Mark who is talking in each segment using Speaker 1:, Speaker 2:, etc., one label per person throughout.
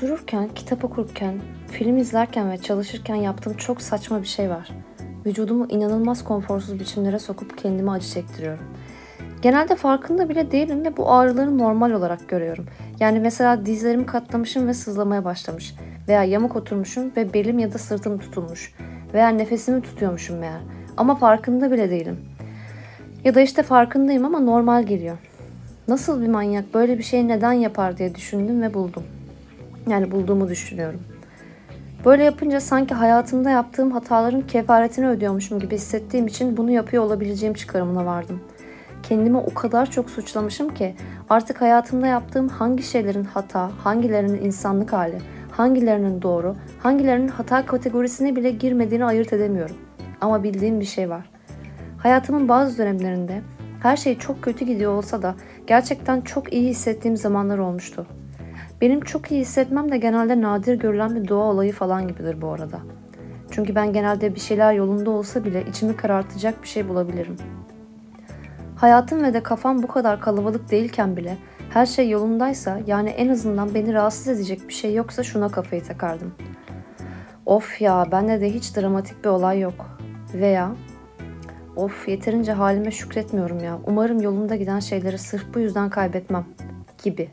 Speaker 1: Otururken, kitap okurken, film izlerken ve çalışırken yaptığım çok saçma bir şey var. Vücudumu inanılmaz konforsuz biçimlere sokup kendime acı çektiriyorum. Genelde farkında bile değilim ve bu ağrıları normal olarak görüyorum. Yani mesela dizlerimi katlamışım ve sızlamaya başlamış. Veya yamuk oturmuşum ve belim ya da sırtım tutulmuş. Veya nefesimi tutuyormuşum meğer. Ama farkında bile değilim. Ya da işte farkındayım ama normal geliyor. Nasıl bir manyak böyle bir şey neden yapar diye düşündüm ve buldum. Yani bulduğumu düşünüyorum. Böyle yapınca sanki hayatımda yaptığım hataların kefaretini ödüyormuşum gibi hissettiğim için bunu yapıyor olabileceğim çıkarımına vardım. Kendimi o kadar çok suçlamışım ki artık hayatımda yaptığım hangi şeylerin hata, hangilerinin insanlık hali, hangilerinin doğru, hangilerinin hata kategorisine bile girmediğini ayırt edemiyorum. Ama bildiğim bir şey var. Hayatımın bazı dönemlerinde her şey çok kötü gidiyor olsa da gerçekten çok iyi hissettiğim zamanlar olmuştu. Benim çok iyi hissetmem de genelde nadir görülen bir doğa olayı falan gibidir bu arada. Çünkü ben genelde bir şeyler yolunda olsa bile içimi karartacak bir şey bulabilirim. Hayatım ve de kafam bu kadar kalabalık değilken bile her şey yolundaysa yani en azından beni rahatsız edecek bir şey yoksa şuna kafayı takardım. Of ya bende de hiç dramatik bir olay yok. Veya of yeterince halime şükretmiyorum ya umarım yolunda giden şeyleri sırf bu yüzden kaybetmem gibi.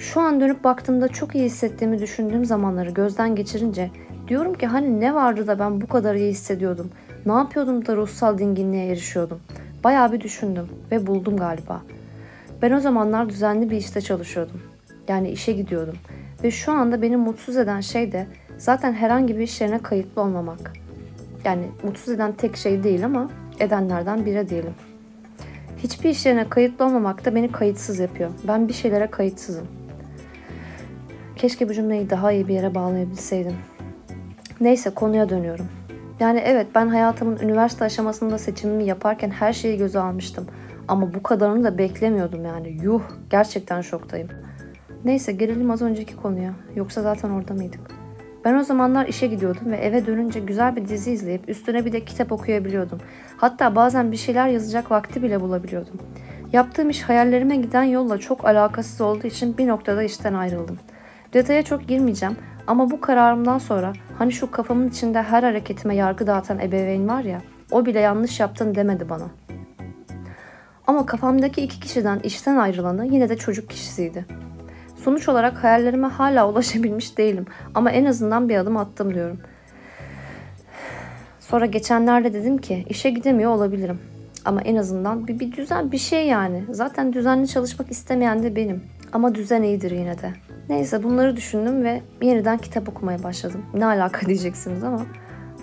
Speaker 1: Şu an dönüp baktığımda çok iyi hissettiğimi düşündüğüm zamanları gözden geçirince diyorum ki hani ne vardı da ben bu kadar iyi hissediyordum. Ne yapıyordum da ruhsal dinginliğe erişiyordum. Bayağı bir düşündüm ve buldum galiba. Ben o zamanlar düzenli bir işte çalışıyordum. Yani işe gidiyordum. Ve şu anda beni mutsuz eden şey de zaten herhangi bir iş yerine kayıtlı olmamak. Yani mutsuz eden tek şey değil ama edenlerden biri diyelim. Hiçbir iş yerine kayıtlı olmamak da beni kayıtsız yapıyor. Ben bir şeylere kayıtsızım. Keşke bu cümleyi daha iyi bir yere bağlayabilseydim. Neyse konuya dönüyorum. Yani evet ben hayatımın üniversite aşamasında seçimimi yaparken her şeyi göze almıştım. Ama bu kadarını da beklemiyordum yani. Yuh gerçekten şoktayım. Neyse gelelim az önceki konuya. Yoksa zaten orada mıydık? Ben o zamanlar işe gidiyordum ve eve dönünce güzel bir dizi izleyip üstüne bir de kitap okuyabiliyordum. Hatta bazen bir şeyler yazacak vakti bile bulabiliyordum. Yaptığım iş hayallerime giden yolla çok alakasız olduğu için bir noktada işten ayrıldım. Detaya çok girmeyeceğim ama bu kararımdan sonra hani şu kafamın içinde her hareketime yargı dağıtan ebeveyn var ya o bile yanlış yaptın demedi bana. Ama kafamdaki iki kişiden işten ayrılanı yine de çocuk kişisiydi. Sonuç olarak hayallerime hala ulaşabilmiş değilim ama en azından bir adım attım diyorum. Sonra geçenlerde dedim ki işe gidemiyor olabilirim. Ama en azından bir, bir düzen bir şey yani. Zaten düzenli çalışmak istemeyen de benim. Ama düzen iyidir yine de. Neyse bunları düşündüm ve yeniden kitap okumaya başladım. Ne alaka diyeceksiniz ama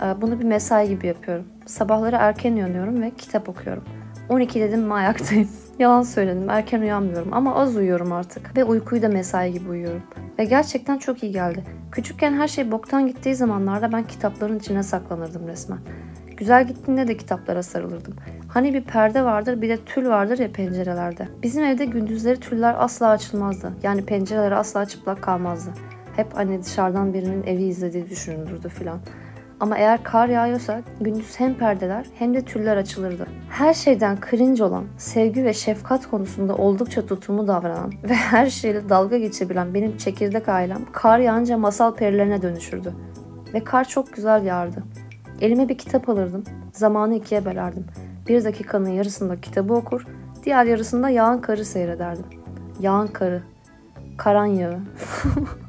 Speaker 1: e, bunu bir mesai gibi yapıyorum. Sabahları erken uyanıyorum ve kitap okuyorum. 12 dedim mi ayaktayım. Yalan söyledim erken uyanmıyorum ama az uyuyorum artık. Ve uykuyu da mesai gibi uyuyorum. Ve gerçekten çok iyi geldi. Küçükken her şey boktan gittiği zamanlarda ben kitapların içine saklanırdım resmen. Güzel gittiğinde de kitaplara sarılırdım. Hani bir perde vardır bir de tül vardır ya pencerelerde. Bizim evde gündüzleri tüller asla açılmazdı. Yani pencereler asla çıplak kalmazdı. Hep hani dışarıdan birinin evi izlediği düşünülürdü filan. Ama eğer kar yağıyorsa gündüz hem perdeler hem de tüller açılırdı. Her şeyden cringe olan, sevgi ve şefkat konusunda oldukça tutumlu davranan ve her şeyle dalga geçebilen benim çekirdek ailem kar yağınca masal perilerine dönüşürdü. Ve kar çok güzel yağardı. Elime bir kitap alırdım, zamanı ikiye bölerdim. Bir dakikanın yarısında kitabı okur, diğer yarısında yağan karı seyrederdim. Yağan karı, karan yağı.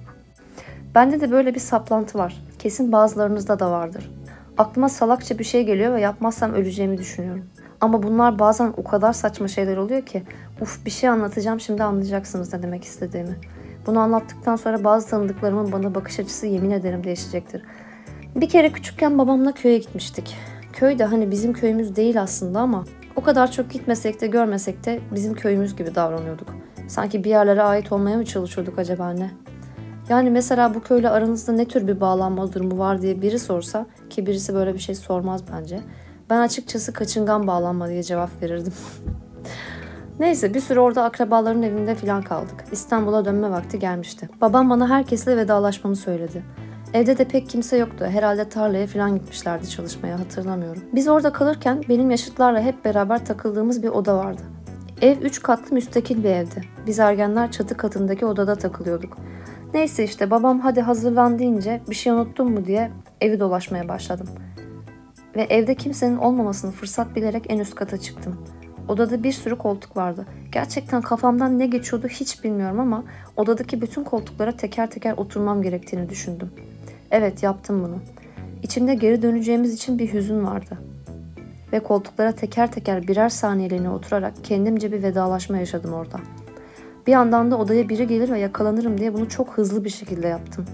Speaker 1: Bende de böyle bir saplantı var. Kesin bazılarınızda da vardır. Aklıma salakça bir şey geliyor ve yapmazsam öleceğimi düşünüyorum. Ama bunlar bazen o kadar saçma şeyler oluyor ki uf bir şey anlatacağım şimdi anlayacaksınız ne demek istediğimi. Bunu anlattıktan sonra bazı tanıdıklarımın bana bakış açısı yemin ederim değişecektir. Bir kere küçükken babamla köye gitmiştik. Köy de hani bizim köyümüz değil aslında ama o kadar çok gitmesek de görmesek de bizim köyümüz gibi davranıyorduk. Sanki bir yerlere ait olmaya mı çalışıyorduk acaba ne? Yani mesela bu köyle aranızda ne tür bir bağlanma durumu var diye biri sorsa ki birisi böyle bir şey sormaz bence. Ben açıkçası kaçıngan bağlanma diye cevap verirdim. Neyse bir süre orada akrabaların evinde filan kaldık. İstanbul'a dönme vakti gelmişti. Babam bana herkesle vedalaşmamı söyledi. Evde de pek kimse yoktu. Herhalde tarlaya falan gitmişlerdi çalışmaya hatırlamıyorum. Biz orada kalırken benim yaşıtlarla hep beraber takıldığımız bir oda vardı. Ev üç katlı müstakil bir evdi. Biz ergenler çatı katındaki odada takılıyorduk. Neyse işte babam hadi hazırlan deyince bir şey unuttun mu diye evi dolaşmaya başladım. Ve evde kimsenin olmamasını fırsat bilerek en üst kata çıktım. Odada bir sürü koltuk vardı. Gerçekten kafamdan ne geçiyordu hiç bilmiyorum ama odadaki bütün koltuklara teker teker oturmam gerektiğini düşündüm. Evet yaptım bunu. İçimde geri döneceğimiz için bir hüzün vardı. Ve koltuklara teker teker birer saniyeliğine oturarak kendimce bir vedalaşma yaşadım orada. Bir yandan da odaya biri gelir ve yakalanırım diye bunu çok hızlı bir şekilde yaptım.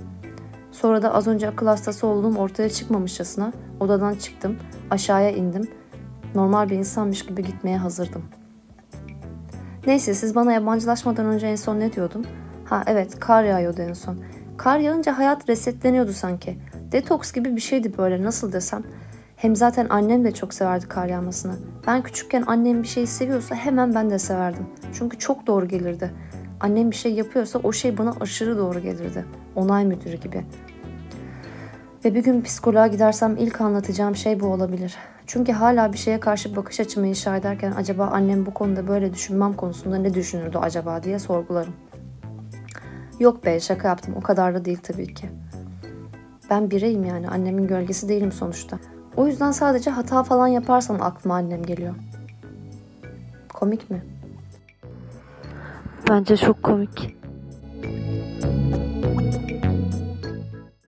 Speaker 1: Sonra da az önce akıl hastası olduğum ortaya çıkmamışçasına odadan çıktım, aşağıya indim. Normal bir insanmış gibi gitmeye hazırdım. Neyse siz bana yabancılaşmadan önce en son ne diyordum? Ha evet kar yağıyordu en son. Kar yağınca hayat resetleniyordu sanki. Detoks gibi bir şeydi böyle nasıl desem. Hem zaten annem de çok severdi kar yağmasını. Ben küçükken annem bir şeyi seviyorsa hemen ben de severdim. Çünkü çok doğru gelirdi. Annem bir şey yapıyorsa o şey bana aşırı doğru gelirdi. Onay müdürü gibi. Ve bir gün psikoloğa gidersem ilk anlatacağım şey bu olabilir. Çünkü hala bir şeye karşı bakış açımı inşa ederken acaba annem bu konuda böyle düşünmem konusunda ne düşünürdü acaba diye sorgularım. Yok be şaka yaptım o kadar da değil tabii ki. Ben bireyim yani annemin gölgesi değilim sonuçta. O yüzden sadece hata falan yaparsam aklıma annem geliyor. Komik mi?
Speaker 2: Bence çok komik.